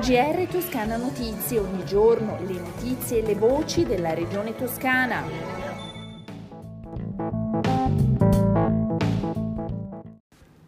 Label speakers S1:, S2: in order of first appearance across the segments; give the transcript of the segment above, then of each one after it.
S1: GR Toscana Notizie, ogni giorno le notizie e le voci della regione toscana.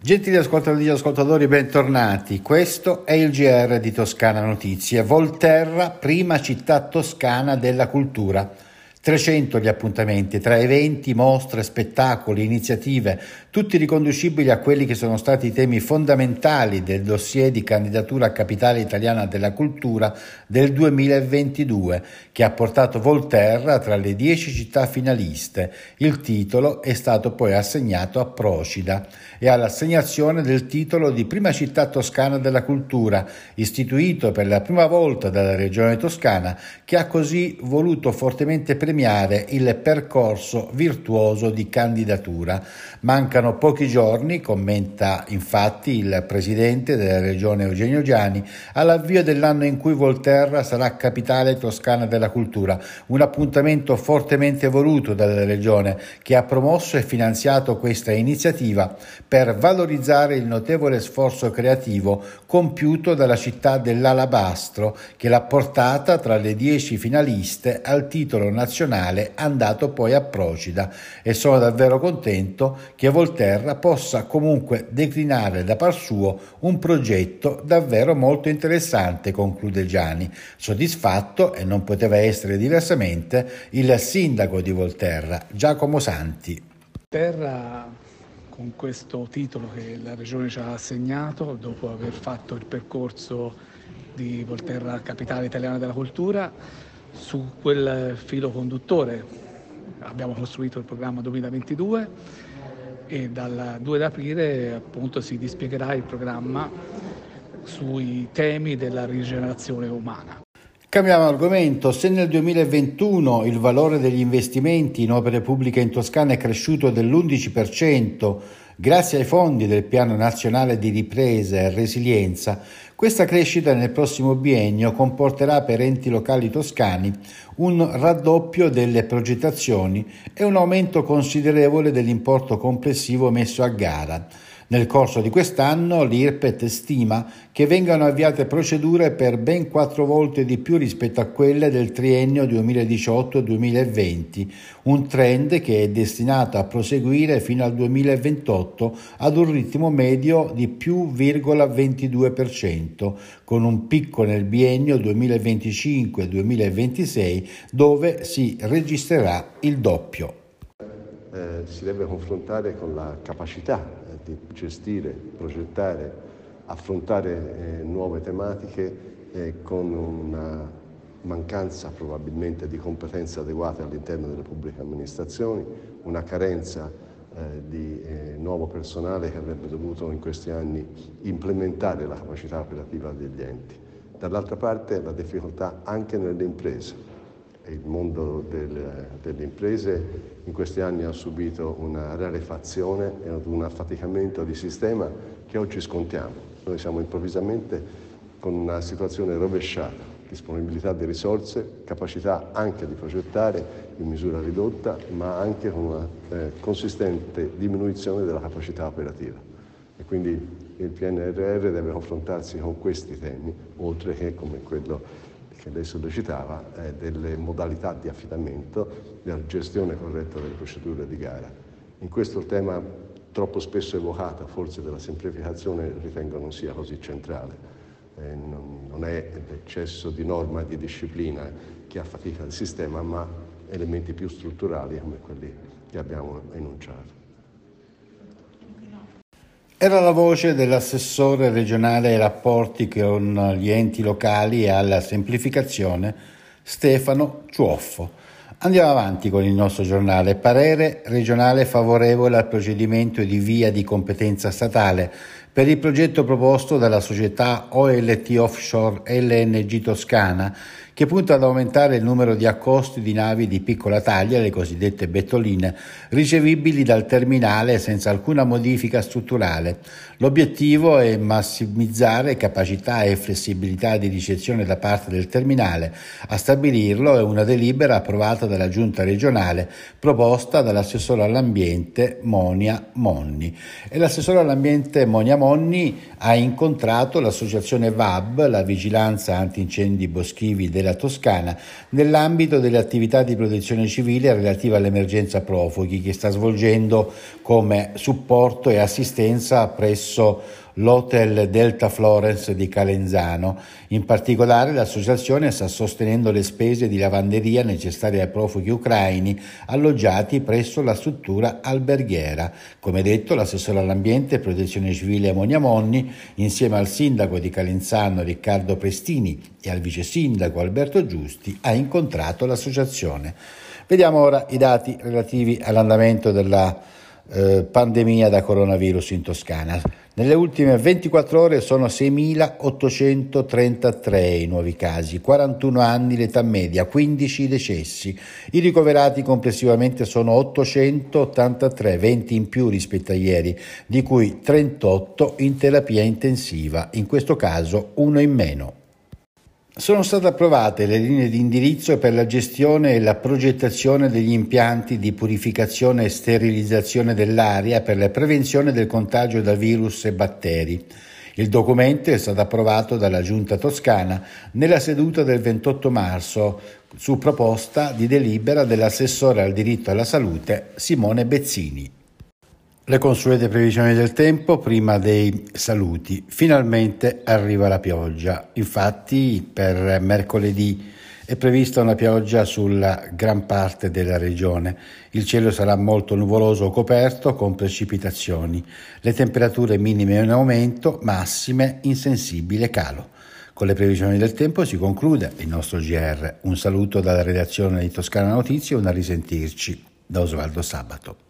S2: Gentili ascoltatori e ascoltatori, bentornati. Questo è il GR di Toscana Notizie. Volterra, prima città toscana della cultura. 300 gli appuntamenti tra eventi, mostre, spettacoli, iniziative, tutti riconducibili a quelli che sono stati i temi fondamentali del dossier di candidatura a capitale italiana della cultura del 2022, che ha portato Volterra tra le 10 città finaliste. Il titolo è stato poi assegnato a Procida e all'assegnazione del titolo di prima città toscana della cultura, istituito per la prima volta dalla regione toscana, che ha così voluto fortemente premiare il percorso virtuoso di candidatura. Mancano pochi giorni, commenta infatti il presidente della regione Eugenio Giani, all'avvio dell'anno in cui Volterra sarà capitale toscana della cultura, un appuntamento fortemente voluto dalla regione che ha promosso e finanziato questa iniziativa per valorizzare il notevole sforzo creativo compiuto dalla città dell'Alabastro che l'ha portata tra le dieci finaliste al titolo nazionale andato poi a Procida e sono davvero contento che Volterra possa comunque declinare da par suo un progetto davvero molto interessante, conclude Gianni, soddisfatto e non poteva essere diversamente il sindaco di Volterra, Giacomo Santi.
S3: Terra con questo titolo che la Regione ci ha assegnato dopo aver fatto il percorso di Volterra Capitale Italiana della Cultura. Su quel filo conduttore abbiamo costruito il programma 2022 e dal 2 aprile appunto si dispiegherà il programma sui temi della rigenerazione umana.
S2: Cambiamo argomento. Se nel 2021 il valore degli investimenti in opere pubbliche in Toscana è cresciuto dell'11% grazie ai fondi del Piano Nazionale di Ripresa e Resilienza, questa crescita nel prossimo biennio comporterà per enti locali toscani un raddoppio delle progettazioni e un aumento considerevole dell'importo complessivo messo a gara. Nel corso di quest'anno l'IRPET stima che vengano avviate procedure per ben quattro volte di più rispetto a quelle del triennio 2018-2020, un trend che è destinato a proseguire fino al 2028 ad un ritmo medio di più 0,22%, con un picco nel biennio 2025-2026 dove si registrerà il doppio.
S4: Eh, si deve confrontare con la capacità di gestire, progettare, affrontare eh, nuove tematiche eh, con una mancanza probabilmente di competenze adeguate all'interno delle pubbliche amministrazioni, una carenza eh, di eh, nuovo personale che avrebbe dovuto in questi anni implementare la capacità operativa degli enti. Dall'altra parte la difficoltà anche nelle imprese, il mondo del, delle imprese in questi anni ha subito una rarefazione e un affaticamento di sistema che oggi scontiamo. Noi siamo improvvisamente con una situazione rovesciata, disponibilità di risorse, capacità anche di progettare in misura ridotta, ma anche con una eh, consistente diminuzione della capacità operativa. E quindi il PNRR deve confrontarsi con questi temi, oltre che come quello che lei sollecitava, eh, delle modalità di affidamento, della gestione corretta delle procedure di gara. In questo tema troppo spesso evocato, forse della semplificazione, ritengo non sia così centrale. Eh, non, non è l'eccesso di norma e di disciplina che affatica il sistema, ma elementi più strutturali come quelli che abbiamo enunciato.
S2: Era la voce dell'assessore regionale ai rapporti con gli enti locali e alla semplificazione Stefano Ciuoffo. Andiamo avanti con il nostro giornale. Parere regionale favorevole al procedimento di via di competenza statale per il progetto proposto dalla società OLT Offshore LNG Toscana che punta ad aumentare il numero di accosti di navi di piccola taglia, le cosiddette bettoline, ricevibili dal terminale senza alcuna modifica strutturale. L'obiettivo è massimizzare capacità e flessibilità di ricezione da parte del terminale. A stabilirlo è una delibera approvata dalla Giunta regionale proposta dall'assessore all'ambiente Monia Monni. E l'assessore all'ambiente Monia Monni ha incontrato l'associazione VAB, la Vigilanza Antincendi Boschivi della della Toscana nell'ambito delle attività di protezione civile relative all'emergenza profughi che sta svolgendo come supporto e assistenza presso l'Hotel Delta Florence di Calenzano. In particolare l'associazione sta sostenendo le spese di lavanderia necessarie ai profughi ucraini alloggiati presso la struttura alberghiera. Come detto, l'assessore all'ambiente e protezione civile Monia Monni, insieme al sindaco di Calenzano Riccardo Prestini e al vice sindaco Alberto Giusti, ha incontrato l'associazione. Vediamo ora i dati relativi all'andamento della eh, pandemia da coronavirus in Toscana. Nelle ultime 24 ore sono 6.833 i nuovi casi, 41 anni l'età media, 15 decessi. I ricoverati complessivamente sono 883, 20 in più rispetto a ieri, di cui 38 in terapia intensiva, in questo caso uno in meno. Sono state approvate le linee di indirizzo per la gestione e la progettazione degli impianti di purificazione e sterilizzazione dell'aria per la prevenzione del contagio da virus e batteri. Il documento è stato approvato dalla Giunta toscana nella seduta del 28 marzo su proposta di delibera dell'assessore al diritto alla salute Simone Bezzini. Le consuete previsioni del tempo prima dei saluti. Finalmente arriva la pioggia. Infatti per mercoledì è prevista una pioggia sulla gran parte della regione. Il cielo sarà molto nuvoloso o coperto con precipitazioni. Le temperature minime in aumento, massime in sensibile calo. Con le previsioni del tempo si conclude il nostro GR. Un saluto dalla redazione di Toscana Notizie e a risentirci da Osvaldo Sabato.